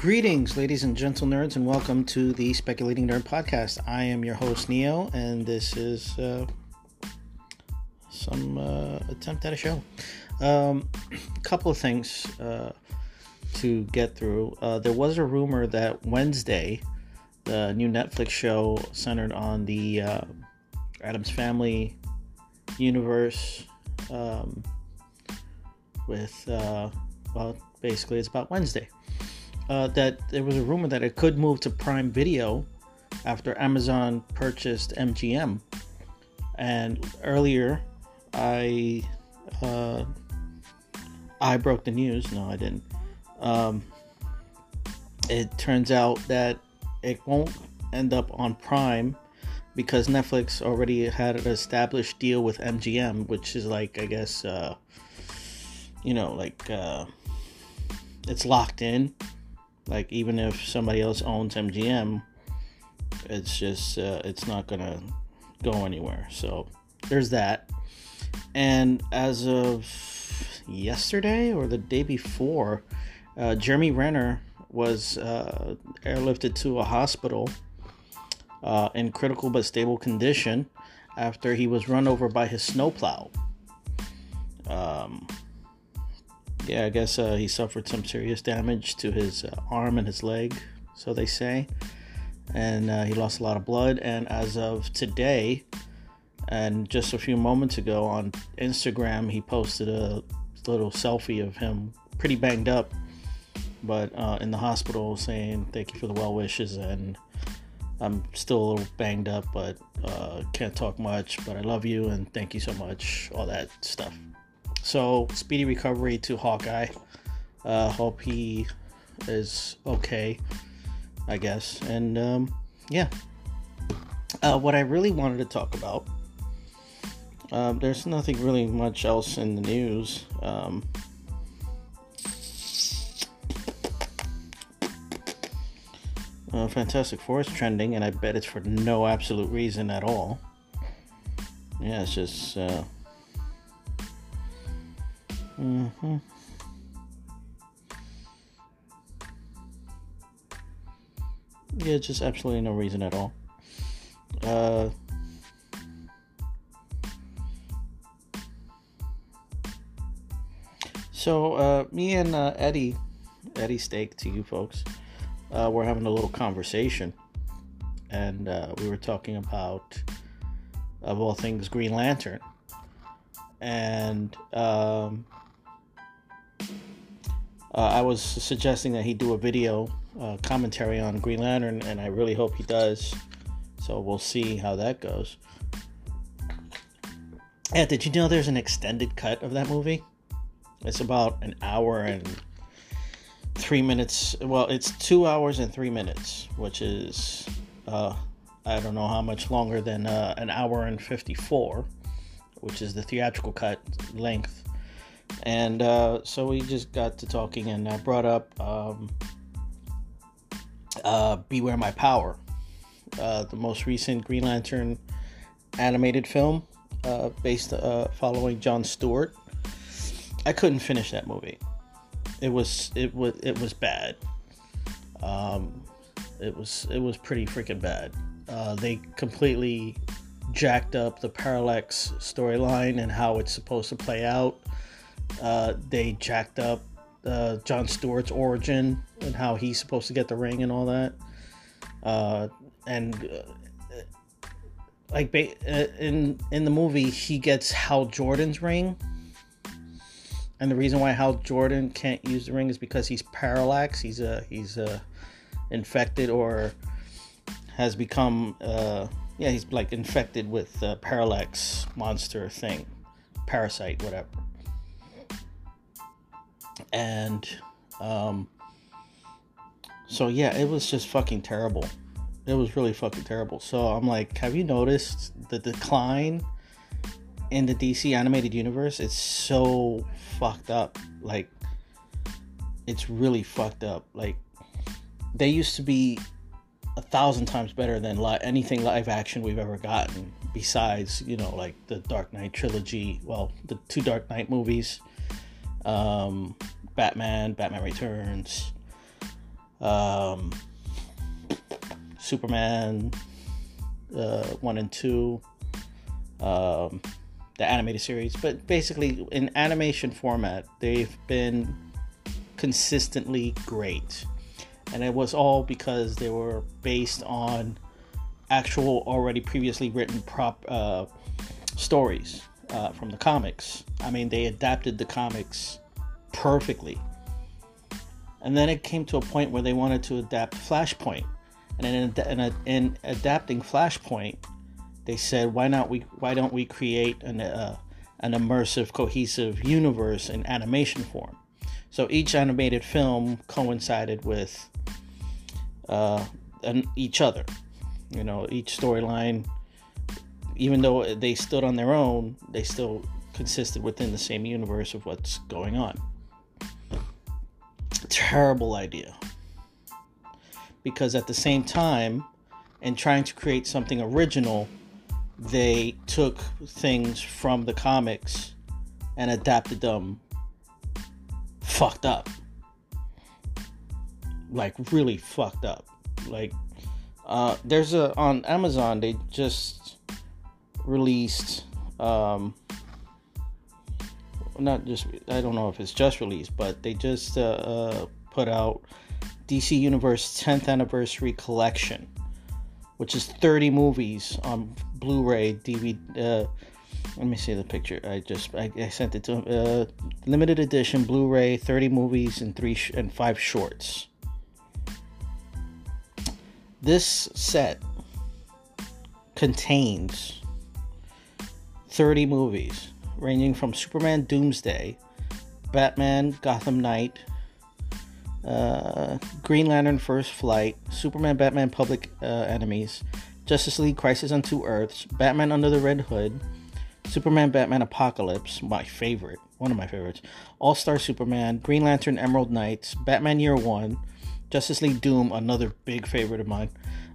Greetings, ladies and gentle nerds, and welcome to the Speculating Nerd Podcast. I am your host, Neo, and this is uh, some uh, attempt at a show. A um, couple of things uh, to get through. Uh, there was a rumor that Wednesday, the new Netflix show centered on the uh, Addams Family universe, um, with, uh, well, basically, it's about Wednesday uh, that there was a rumor that it could move to Prime Video after Amazon purchased MGM. And earlier, I uh, I broke the news. No, I didn't. Um, it turns out that it won't end up on Prime because Netflix already had an established deal with MGM, which is like I guess uh, you know like uh, it's locked in like even if somebody else owns MGM, it's just uh, it's not gonna go anywhere. So there's that. And as of yesterday or the day before, uh, Jeremy Renner was uh, airlifted to a hospital uh, in critical but stable condition after he was run over by his snowplow. Um, yeah, I guess uh, he suffered some serious damage to his uh, arm and his leg, so they say. And uh, he lost a lot of blood. And as of today, and just a few moments ago on Instagram, he posted a little selfie of him pretty banged up, but uh, in the hospital saying, Thank you for the well wishes. And I'm still a little banged up, but uh, can't talk much. But I love you and thank you so much. All that stuff. So speedy recovery to Hawkeye. Uh, hope he is okay, I guess. And um, yeah, uh, what I really wanted to talk about. Um, there's nothing really much else in the news. Um, uh, Fantastic Four is trending, and I bet it's for no absolute reason at all. Yeah, it's just. Uh, Mm-hmm. Yeah, just absolutely no reason at all. Uh, so uh, me and uh, Eddie, Eddie Steak to you folks, uh, we're having a little conversation, and uh, we were talking about, of all things, Green Lantern, and um, uh, I was suggesting that he do a video uh, commentary on Green Lantern, and I really hope he does. So we'll see how that goes. Yeah, did you know there's an extended cut of that movie? It's about an hour and three minutes. Well, it's two hours and three minutes, which is uh, I don't know how much longer than uh, an hour and fifty-four, which is the theatrical cut length and uh, so we just got to talking, and I brought up um, uh, Beware My Power, uh, the most recent Green Lantern animated film uh, based uh, following John Stewart. I couldn't finish that movie. It was it was it was bad. Um, it was it was pretty freaking bad. Uh, they completely jacked up the parallax storyline and how it's supposed to play out uh, they jacked up uh, John Stewart's origin and how he's supposed to get the ring and all that. Uh, and uh, like uh, in in the movie, he gets Hal Jordan's ring. And the reason why Hal Jordan can't use the ring is because he's parallax. He's a he's a infected or has become uh, yeah he's like infected with parallax monster thing, parasite whatever and um, so yeah, it was just fucking terrible. It was really fucking terrible. So I'm like, have you noticed the decline in the DC animated universe? It's so fucked up. Like, it's really fucked up. Like, they used to be a thousand times better than li- anything live action we've ever gotten. Besides, you know, like the Dark Knight trilogy. Well, the two Dark Knight movies. Um, Batman, Batman Returns, um, Superman uh, 1 and 2, um, the animated series. But basically, in animation format, they've been consistently great. And it was all because they were based on actual, already previously written prop uh, stories uh, from the comics. I mean, they adapted the comics perfectly. And then it came to a point where they wanted to adapt Flashpoint. And in, in, in adapting Flashpoint, they said, why not we? Why don't we create an uh, an immersive, cohesive universe in animation form? So each animated film coincided with uh, an, each other. You know, each storyline, even though they stood on their own, they still consisted within the same universe of what's going on. Terrible idea. Because at the same time, in trying to create something original, they took things from the comics and adapted them fucked up. Like really fucked up. Like uh there's a on Amazon they just released um not just I don't know if it's just released, but they just uh, uh put out DC Universe 10th anniversary collection, which is 30 movies on Blu-ray, DVD. Uh, let me see the picture. I just I, I sent it to him. Uh, limited edition Blu-ray, 30 movies and three sh- and five shorts. This set contains 30 movies ranging from Superman Doomsday, Batman Gotham Knight, uh, Green Lantern First Flight, Superman Batman Public uh, Enemies, Justice League Crisis on Two Earths, Batman Under the Red Hood, Superman Batman Apocalypse, my favorite, one of my favorites, All Star Superman, Green Lantern Emerald Knights, Batman Year One, Justice League Doom, another big favorite of mine,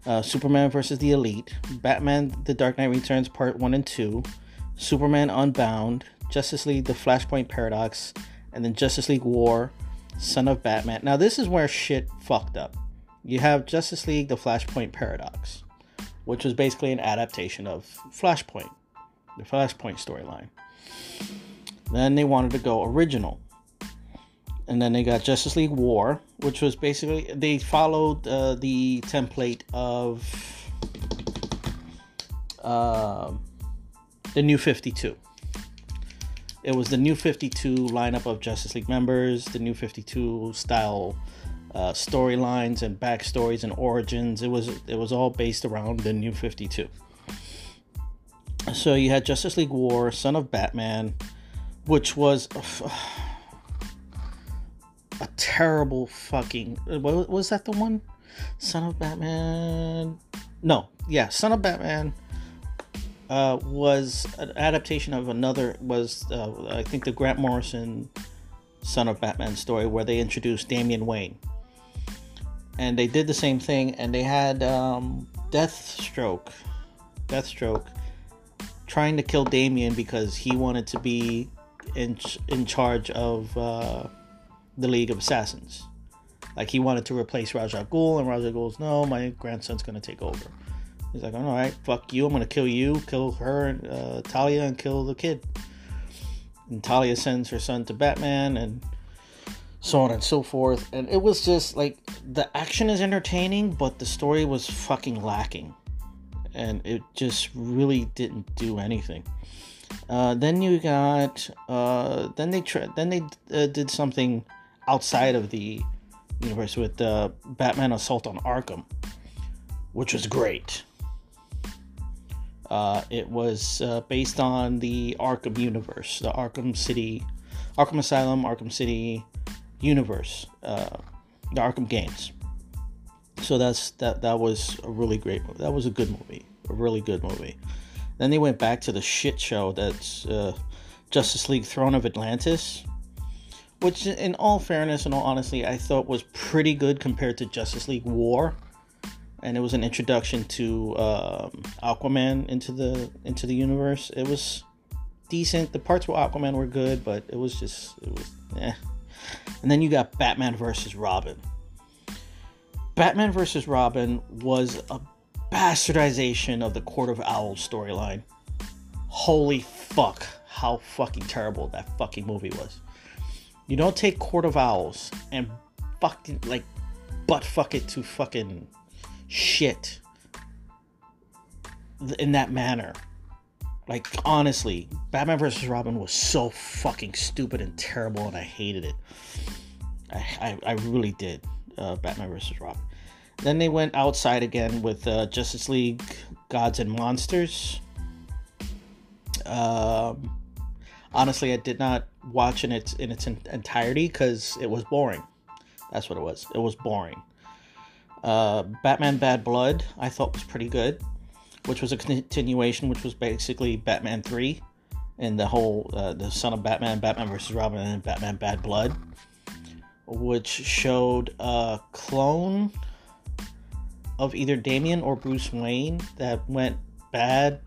uh, Superman vs. the Elite, Batman The Dark Knight Returns Part 1 and 2, Superman Unbound, Justice League The Flashpoint Paradox, and then Justice League War, Son of Batman. Now, this is where shit fucked up. You have Justice League The Flashpoint Paradox which was basically an adaptation of Flashpoint, the Flashpoint storyline. Then they wanted to go original. And then they got Justice League War, which was basically, they followed uh, the template of uh, the New 52. It was the New 52 lineup of Justice League members, the New 52 style uh, storylines and backstories and origins. It was it was all based around the New Fifty Two. So you had Justice League War, Son of Batman, which was a, a terrible fucking. Was that the one? Son of Batman. No, yeah, Son of Batman. Uh, was an adaptation of another was uh, I think the Grant Morrison Son of Batman story where they introduced Damian Wayne and they did the same thing, and they had um, Deathstroke, Deathstroke, trying to kill Damian because he wanted to be in in charge of uh, the League of Assassins. Like he wanted to replace Ra's al Ghul, and Ra's al Ghul's no, my grandson's gonna take over. He's like, all right, fuck you, I'm gonna kill you, kill her, uh, Talia, and kill the kid. And Talia sends her son to Batman, and so on and so forth. And it was just like the action is entertaining, but the story was fucking lacking. And it just really didn't do anything. Uh, then you got, uh, then they tra- then they uh, did something outside of the universe with uh, Batman Assault on Arkham, which was great. Uh, it was uh, based on the Arkham universe, the Arkham City, Arkham Asylum, Arkham City, universe, uh, the Arkham games. So that's that. That was a really great movie. That was a good movie, a really good movie. Then they went back to the shit show that's uh, Justice League Throne of Atlantis, which, in all fairness and all honesty, I thought was pretty good compared to Justice League War. And it was an introduction to um, Aquaman into the into the universe. It was decent. The parts where Aquaman were good, but it was just it was eh. And then you got Batman versus Robin. Batman versus Robin was a bastardization of the Court of Owls storyline. Holy fuck, how fucking terrible that fucking movie was. You don't take Court of Owls and fucking like butt fuck it to fucking shit in that manner. Like honestly, Batman vs. Robin was so fucking stupid and terrible, and I hated it. I I, I really did. Uh, Batman vs. Robin. Then they went outside again with uh, Justice League Gods and Monsters. Um, honestly, I did not watch in its in its entirety because it was boring. That's what it was. It was boring. Uh, Batman Bad Blood I thought was pretty good, which was a continuation, which was basically Batman Three, and the whole uh, the Son of Batman, Batman vs. Robin, and Batman Bad Blood, which showed a clone of either Damian or Bruce Wayne that went bad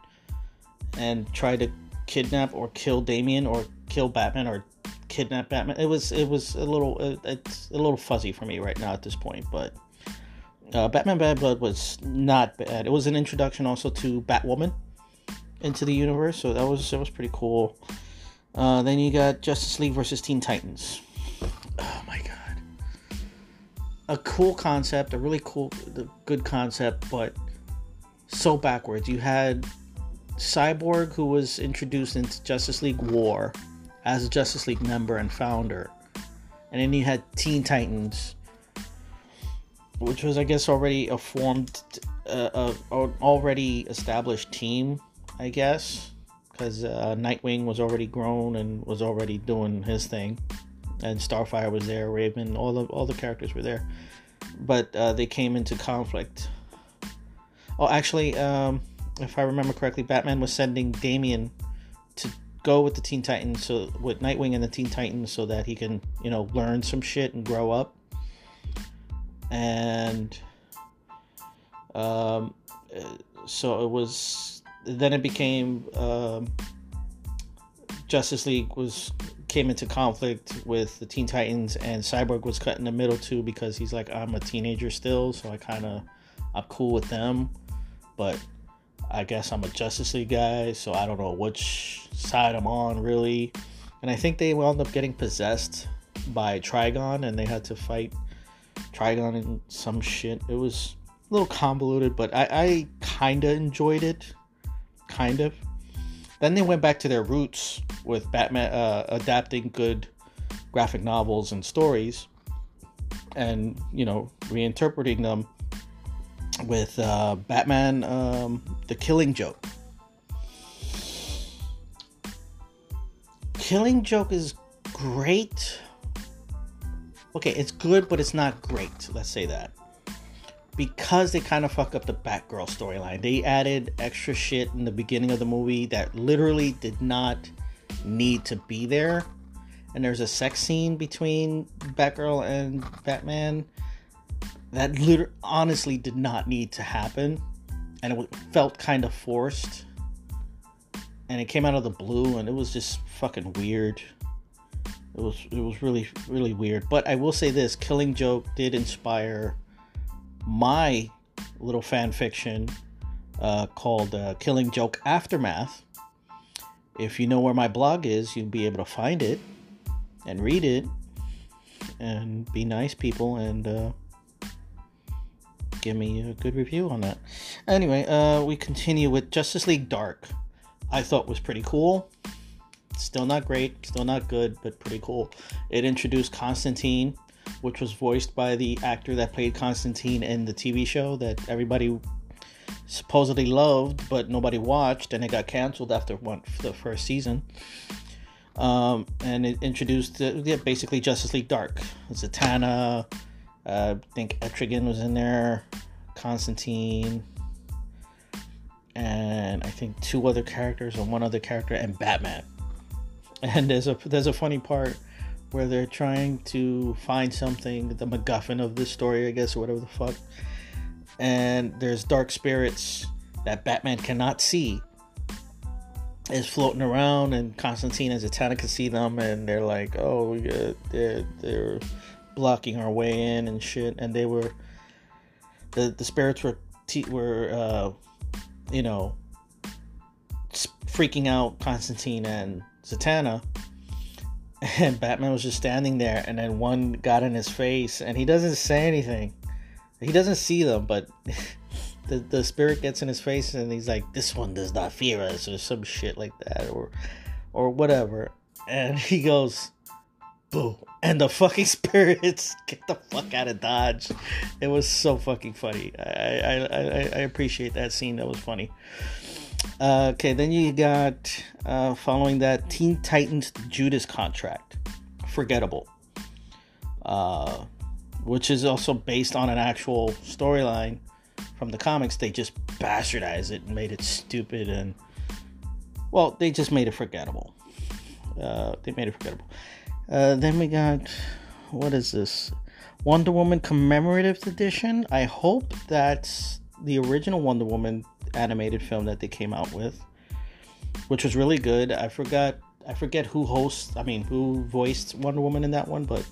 and tried to kidnap or kill Damian or kill Batman or kidnap Batman. It was it was a little it's a little fuzzy for me right now at this point, but uh, Batman Bad Blood was not bad. It was an introduction also to Batwoman into the universe, so that was that was pretty cool. Uh, then you got Justice League versus Teen Titans. Oh my god a cool concept, a really cool, good concept, but so backwards. You had Cyborg, who was introduced into Justice League War as a Justice League member and founder, and then you had Teen Titans, which was, I guess, already a formed, uh, a, already established team, I guess, because uh, Nightwing was already grown and was already doing his thing and Starfire was there, Raven, all the all the characters were there, but uh, they came into conflict. Oh, actually, um, if I remember correctly, Batman was sending Damian to go with the Teen Titans, so with Nightwing and the Teen Titans, so that he can, you know, learn some shit and grow up. And um, so it was. Then it became um, Justice League was came into conflict with the Teen Titans, and Cyborg was cut in the middle too because he's like, I'm a teenager still, so I kind of I'm cool with them, but I guess I'm a Justice League guy, so I don't know which side I'm on really. And I think they wound up getting possessed by Trigon, and they had to fight Trigon and some shit. It was a little convoluted, but I, I kind of enjoyed it, kind of. Then they went back to their roots with Batman uh, adapting good graphic novels and stories, and you know reinterpreting them with uh, Batman: um, The Killing Joke. Killing Joke is great. Okay, it's good, but it's not great. Let's say that because they kind of fuck up the Batgirl storyline. They added extra shit in the beginning of the movie that literally did not need to be there. And there's a sex scene between Batgirl and Batman that literally, honestly did not need to happen. And it felt kind of forced. And it came out of the blue and it was just fucking weird. It was it was really really weird. But I will say this, Killing Joke did inspire my little fan fiction uh, called uh, Killing Joke Aftermath. If you know where my blog is, you'll be able to find it and read it and be nice people and uh, give me a good review on that. Anyway, uh, we continue with Justice League Dark. I thought was pretty cool. Still not great, still not good, but pretty cool. It introduced Constantine, which was voiced by the actor that played Constantine in the TV show that everybody supposedly loved, but nobody watched, and it got canceled after one the first season. Um, and it introduced uh, yeah, basically Justice League Dark. Zatanna, uh, I think Etrigan was in there, Constantine, and I think two other characters or one other character, and Batman. And there's a there's a funny part where they're trying to find something, the MacGuffin of this story, I guess, or whatever the fuck. And there's dark spirits that Batman cannot see is floating around, and Constantine and Zatanna can see them, and they're like, "Oh, yeah, they're they're blocking our way in and shit." And they were the the spirits were were uh, you know freaking out Constantine and Zatanna. And Batman was just standing there, and then one got in his face, and he doesn't say anything. He doesn't see them, but the, the spirit gets in his face, and he's like, "This one does not fear us," or some shit like that, or or whatever. And he goes, "Boo!" And the fucking spirits get the fuck out of Dodge. It was so fucking funny. I I, I, I appreciate that scene. That was funny. Uh, okay, then you got uh, following that Teen Titans Judas contract, forgettable, uh, which is also based on an actual storyline from the comics. They just bastardized it and made it stupid and well, they just made it forgettable. Uh, they made it forgettable. Uh, then we got what is this? Wonder Woman commemorative edition. I hope that's the original Wonder Woman animated film that they came out with, which was really good. I forgot I forget who hosts. I mean, who voiced Wonder Woman in that one, but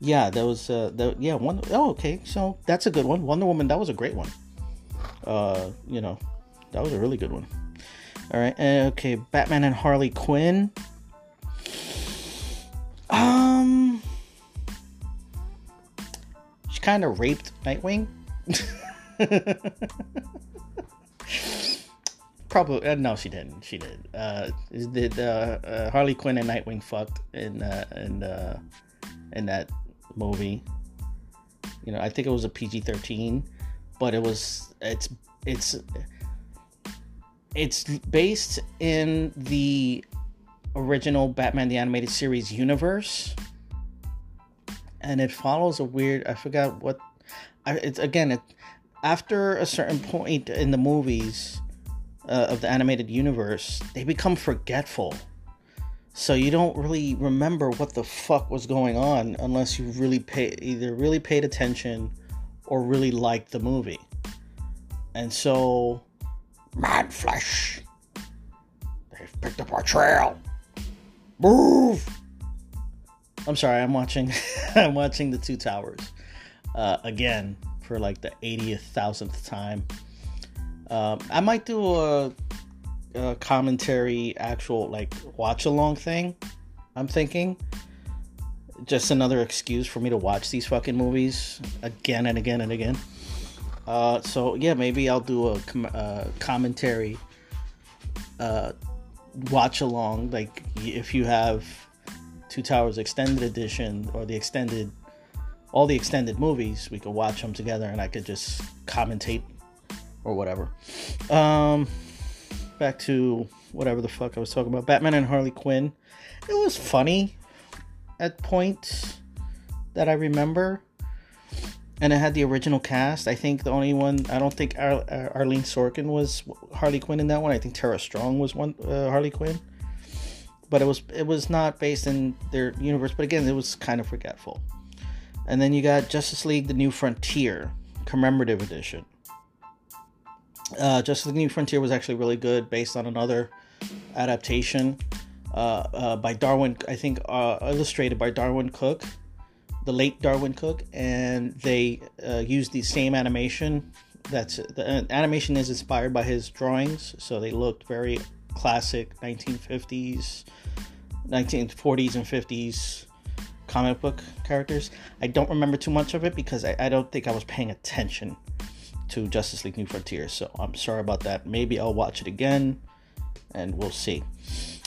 yeah, that was uh, yeah one. Oh, okay, so that's a good one. Wonder Woman, that was a great one. Uh, you know, that was a really good one. All right, okay, Batman and Harley Quinn. Um, she kind of raped Nightwing. Probably uh, no, she didn't. She did. Uh, did uh, Harley Quinn and Nightwing fucked in uh, in uh, in that movie? You know, I think it was a PG thirteen, but it was it's it's it's based in the original Batman the Animated Series universe, and it follows a weird. I forgot what. I, it's again it after a certain point in the movies uh, of the animated universe, they become forgetful. So you don't really remember what the fuck was going on unless you really pay either really paid attention or really liked the movie. And so Mad Flesh. They've picked up our trail. Move. I'm sorry, I'm watching I'm watching the two towers. Uh, again for like the 80th thousandth time. Um, I might do a, a commentary, actual like watch along thing. I'm thinking just another excuse for me to watch these fucking movies again and again and again. Uh, so yeah, maybe I'll do a com- uh, commentary uh, watch along. Like if you have Two Towers Extended Edition or the extended, all the extended movies, we could watch them together, and I could just commentate or whatever. Um, back to whatever the fuck I was talking about. Batman and Harley Quinn. It was funny at points that I remember. And it had the original cast. I think the only one I don't think Ar- Arlene Sorkin was Harley Quinn in that one. I think Tara Strong was one uh, Harley Quinn. But it was it was not based in their universe. But again, it was kind of forgetful. And then you got Justice League: The New Frontier commemorative edition. Uh, Justice League New Frontier was actually really good, based on another adaptation uh, uh, by Darwyn, I think uh, illustrated by Darwyn Cooke, the late Darwyn Cooke, and they uh, used the same animation. That's the uh, animation is inspired by his drawings, so they looked very classic 1950s, 1940s and 50s comic book characters. I don't remember too much of it because I, I don't think I was paying attention to Justice League New Frontier. So I'm sorry about that. Maybe I'll watch it again and we'll see.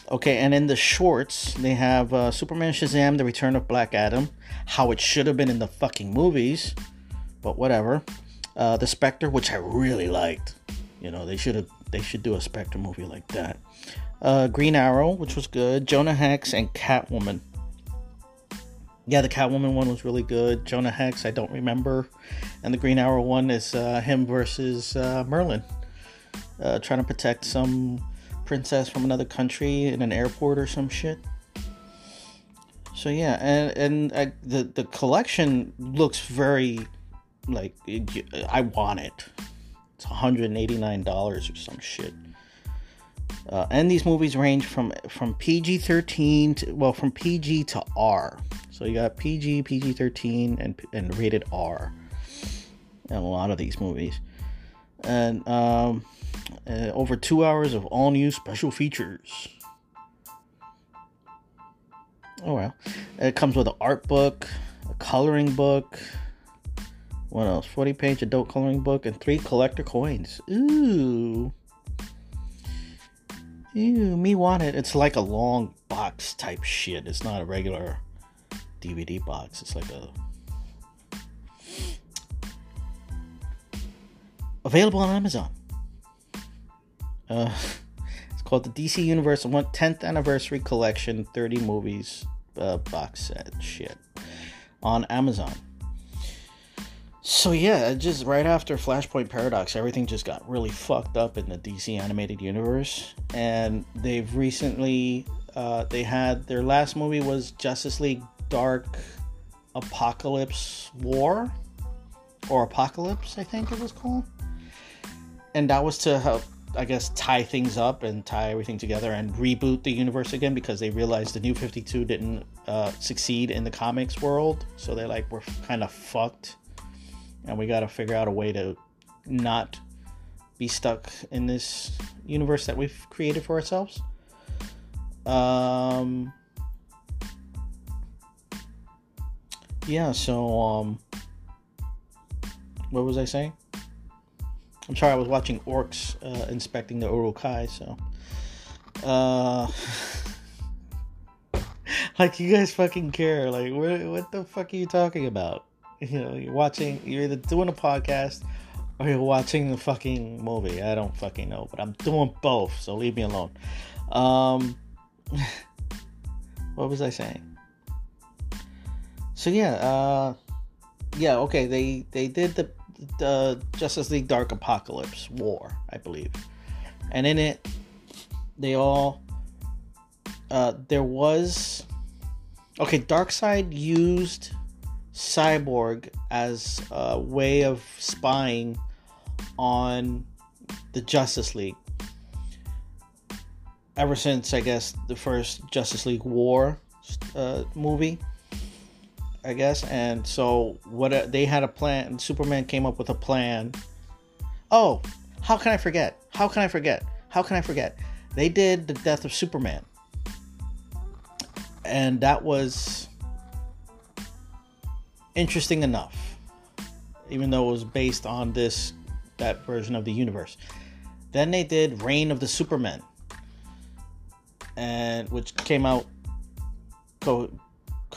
Okay, and in the shorts, they have uh, Superman Shazam, The Return of Black Adam, how it should have been in the fucking movies, but whatever. Uh, the Spectre, which I really liked. You know, they should have they should do a Spectre movie like that. Uh, Green Arrow, which was good. Jonah Hex and Catwoman yeah, the Catwoman one was really good. Jonah Hex, I don't remember, and the Green Arrow one is uh, him versus uh, Merlin, uh, trying to protect some princess from another country in an airport or some shit. So yeah, and and I, the the collection looks very like I want it. It's one hundred and eighty nine dollars or some shit. Uh, and these movies range from from PG thirteen to well from PG to R. So you got PG, PG 13, and, and rated R. in a lot of these movies. And um, uh, over two hours of all new special features. Oh well. It comes with an art book, a coloring book. What else? 40 page adult coloring book and three collector coins. Ooh. Ew, me want it. It's like a long box type shit. It's not a regular DVD box. It's like a available on Amazon. Uh, it's called the DC Universe 10th Anniversary Collection 30 Movies uh, box set shit on Amazon. So yeah, just right after Flashpoint Paradox, everything just got really fucked up in the DC animated universe, and they've recently uh, they had their last movie was Justice League Dark Apokolips War or Apokolips, I think it was called, and that was to help I guess tie things up and tie everything together and reboot the universe again because they realized the New Fifty Two didn't uh, succeed in the comics world, so they like were kind of fucked. And we got to figure out a way to not be stuck in this universe that we've created for ourselves. Um, yeah, so um, what was I saying? I'm sorry, I was watching orcs uh, inspecting the Uruk-hai, so. Uh, like, you guys fucking care. Like, what, what the fuck are you talking about? You know, you're watching, you're either doing a podcast or you're watching the fucking movie. I don't fucking know, but I'm doing both, so leave me alone. Um, what was I saying? So yeah, uh, yeah, okay. They they did the the Justice League Dark Apokolips War, I believe, and in it, they all uh, there was okay. Darkseid used Cyborg as a way of spying on the Justice League. Ever since, I guess, the first Justice League War uh, movie, I guess. And so, what uh, they had a plan, Superman came up with a plan. Oh, how can I forget? How can I forget? How can I forget? They did the death of Superman. And that was interesting enough, even though it was based on this that version of the universe. Then they did Reign of the Supermen, and which came out co-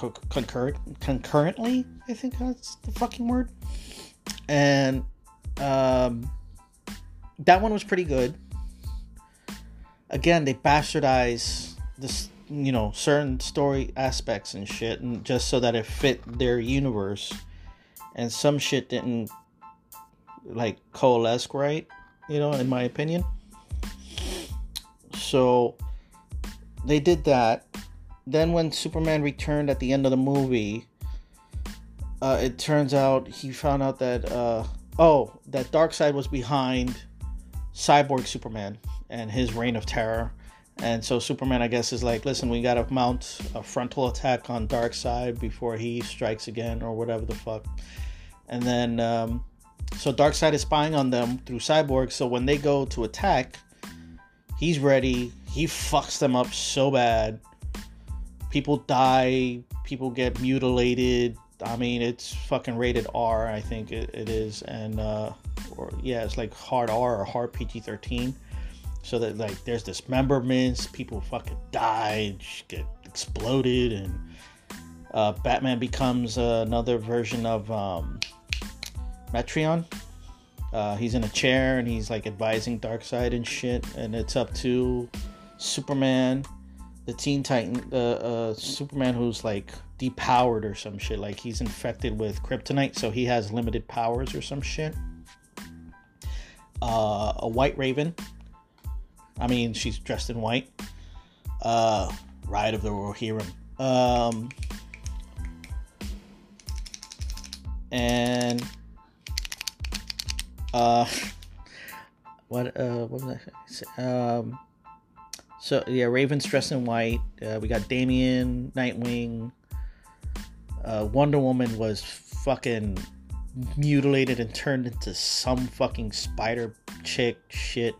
co- concurrent concurrently. I think that's the fucking word. And um, that one was pretty good. Again, they bastardize this you know certain story aspects and shit and just so that it fit their universe and some shit didn't like coalesce right you know in my opinion so they did that then when superman returned at the end of the movie uh, it turns out he found out that uh, oh that Darkseid was behind cyborg superman and his reign of terror and so Superman, I guess, is like, listen, we gotta mount a frontal attack on Darkseid before he strikes again, or whatever the fuck. And then, um, so Darkseid is spying on them through Cyborg. So when they go to attack, he's ready. He fucks them up so bad. People die. People get mutilated. I mean, it's fucking rated R. I think it, it is, and uh, or yeah, it's like hard R or hard PG thirteen so that like there's dismemberments, people fucking die, get exploded, and uh, Batman becomes uh, another version of um, Metron. Uh, he's in a chair and he's like advising Darkseid and shit, and it's up to Superman, the Teen Titan, uh, uh, Superman who's like depowered or some shit, like he's infected with kryptonite, so he has limited powers or some shit. Uh, a White Raven, I mean, she's dressed in white. Uh, Ride of the Rohirrim. Um, and uh, what uh, what was I? Um, so yeah, Raven's dressed in white. Uh, we got Damian, Nightwing. Uh, Wonder Woman was fucking mutilated and turned into some fucking spider chick shit.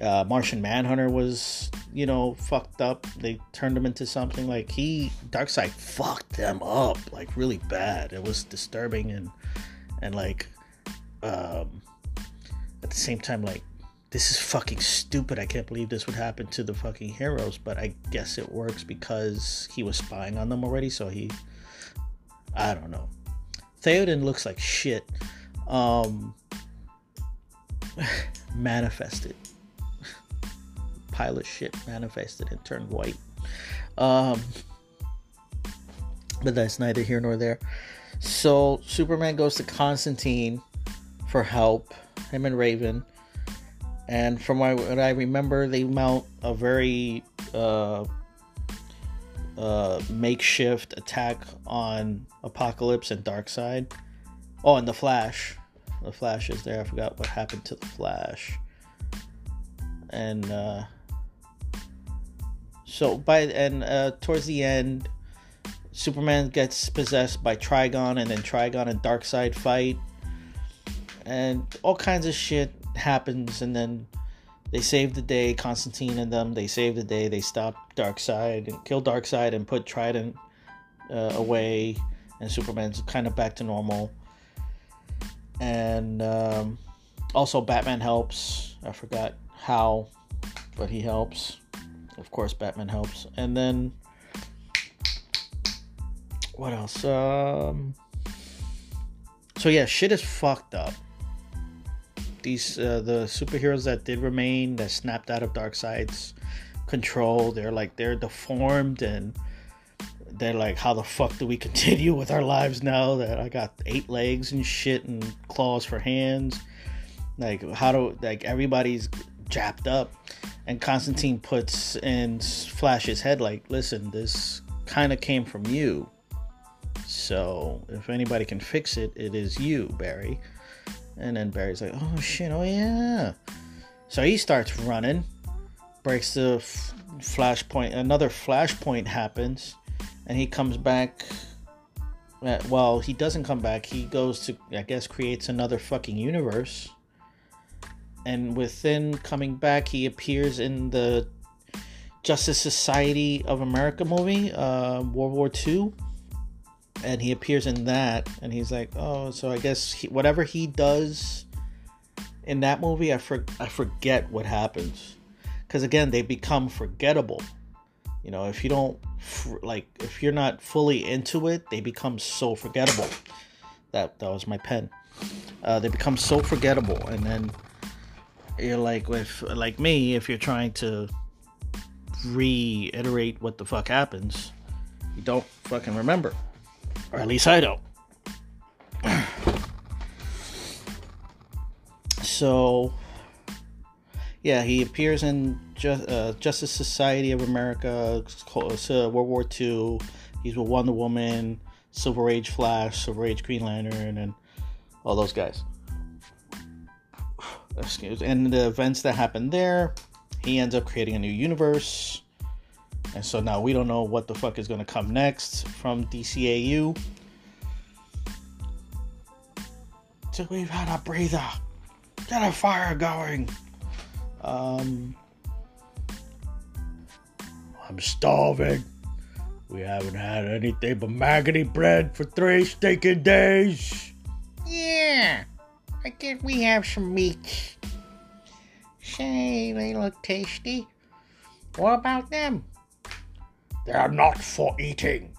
Uh, Martian Manhunter was, you know, fucked up. They turned him into something like he Darkseid fucked them up like really bad. It was disturbing and and like um at the same time like this is fucking stupid. I can't believe this would happen to the fucking heroes, but I guess it works because he was spying on them already, so he I don't know. Theoden looks like shit. Um manifested pile of shit manifested and turned white. Um, but that's neither here nor there. So Superman goes to Constantine for help, him and Raven. And from what I remember, they mount a very uh, uh, makeshift attack on Apokolips and Darkseid. Oh, and the Flash. The Flash is there. I forgot what happened to the Flash. And uh, so by and uh, towards the end, Superman gets possessed by Trigon, and then Trigon and Darkseid fight, and all kinds of shit happens, and then they save the day. Constantine and them they save the day. They stop Darkseid and kill Darkseid and put Trigon uh, away, and Superman's kind of back to normal. And um, also Batman helps. I forgot how, but he helps. Of course, Batman helps. And then what else? Um, so yeah, shit is fucked up. These uh, the superheroes that did remain that snapped out of Darkseid's control. They're like they're deformed and they're like, how the fuck do we continue with our lives now that I got eight legs and shit and claws for hands? Like how do like everybody's japped up and Constantine puts in Flash's head like, "Listen, this kind of came from you. So if anybody can fix it, it is you, Barry." And then Barry's like, "Oh shit! Oh yeah." So he starts running, breaks the f- flashpoint. Another flashpoint happens, and he comes back. Well, he doesn't come back. He goes to, I guess, creates another fucking universe and within coming back, he appears in the Justice Society of America movie, uh, World War II, and he appears in that, and he's like, oh, so I guess he, whatever he does in that movie, I for, I forget what happens, because again, they become forgettable. You know, if you don't like, if you're not fully into it, they become so forgettable. That that was my pen. Uh, they become so forgettable, and then you're like with like me if you're trying to reiterate what the fuck happens you don't fucking remember or at least i don't. So yeah he appears in Just, uh, justice society of america uh, world war ii he's with wonder woman silver age flash silver age green lantern and all those guys. Excuse and the events that happen there he ends up creating a new universe and so now we don't know what the fuck is going to come next from dcau so we've had a breather get a fire going um i'm starving we haven't had anything but maggoty bread for three stinking days yeah I guess we have some meats. Say, they look tasty. What about them? They're not for eating.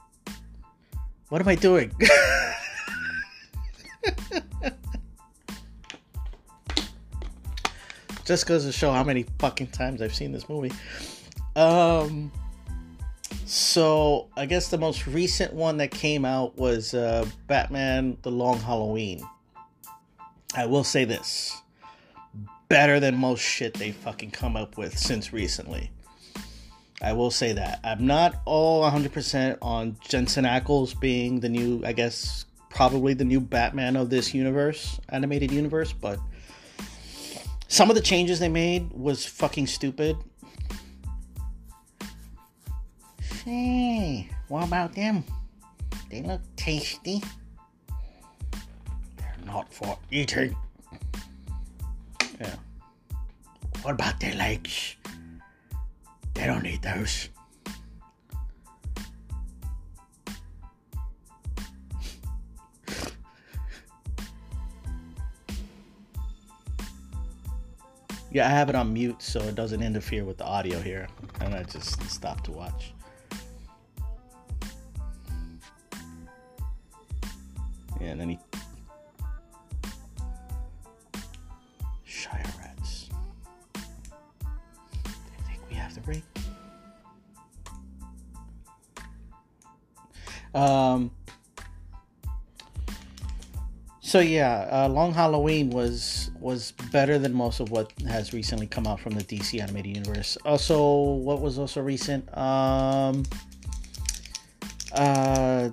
What am I doing? Just goes to show how many fucking times I've seen this movie. Um, so I guess the most recent one that came out was uh, Batman: The Long Halloween. I will say this better than most shit they fucking come up with since recently. I will say that. I'm not all 100% on Jensen Ackles being the new, I guess, probably the new Batman of this universe, animated universe, but some of the changes they made was fucking stupid. Hey, what about them? They look tasty. They're not for eating. Yeah. What about their legs? They don't need those. Yeah, I have it on mute so it doesn't interfere with the audio here. And I just stopped to watch. Yeah, and then he. Um. So yeah, uh, Long Halloween was was better than most of what has recently come out from the DC animated universe. Also, what was also recent? Um, uh,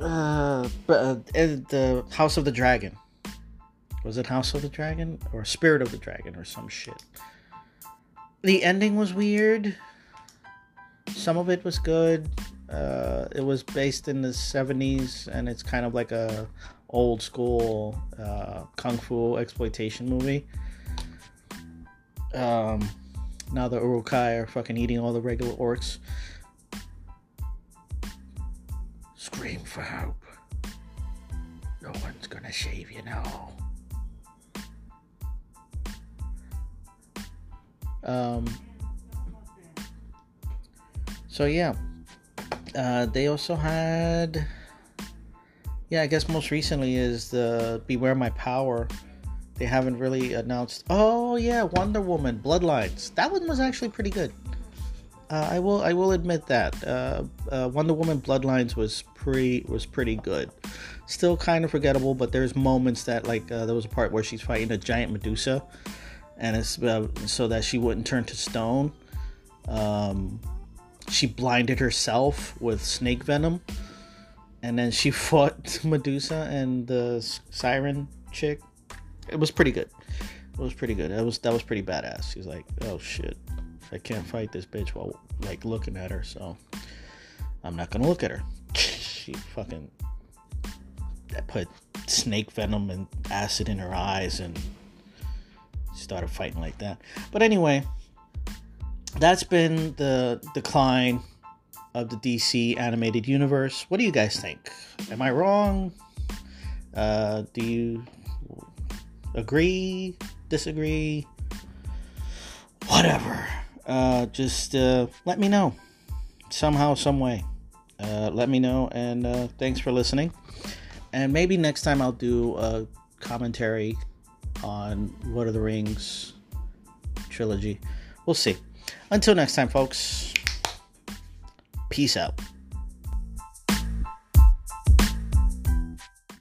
uh, the House of the Dragon. Was it House of the Dragon or Spirit of the Dragon or some shit? The ending was weird. Some of it was good. Uh, it was based in the 70s and it's kind of like a old school uh, kung fu exploitation movie. Um, now the Uruk-hai are fucking eating all the regular orcs. Scream for help. No one's gonna save you now. Um, so yeah, uh, they also had, yeah, I guess most recently is the Beware My Power. They haven't really announced. Oh yeah, Wonder Woman Bloodlines. That one was actually pretty good. Uh, I will I will admit that uh, uh, Wonder Woman Bloodlines was pretty was pretty good. Still kind of forgettable, but there's moments that like uh, there was a part where she's fighting a giant Medusa, and it's uh, so that she wouldn't turn to stone. Um, she blinded herself with snake venom, and then she fought Medusa and the siren chick. It was pretty good. It was pretty good. That was that was pretty badass. She's like, oh shit. I can't fight this bitch while like looking at her, so I'm not gonna look at her. she fucking I put snake venom and acid in her eyes and started fighting like that. But anyway, that's been the decline of the DC animated universe. What do you guys think? Am I wrong? Uh, do you agree? Disagree? Whatever uh, just uh, let me know somehow, some way. Uh, let me know, and uh, thanks for listening. And maybe next time I'll do a commentary on Lord of the Rings trilogy. We'll see. Until next time, folks. Peace out.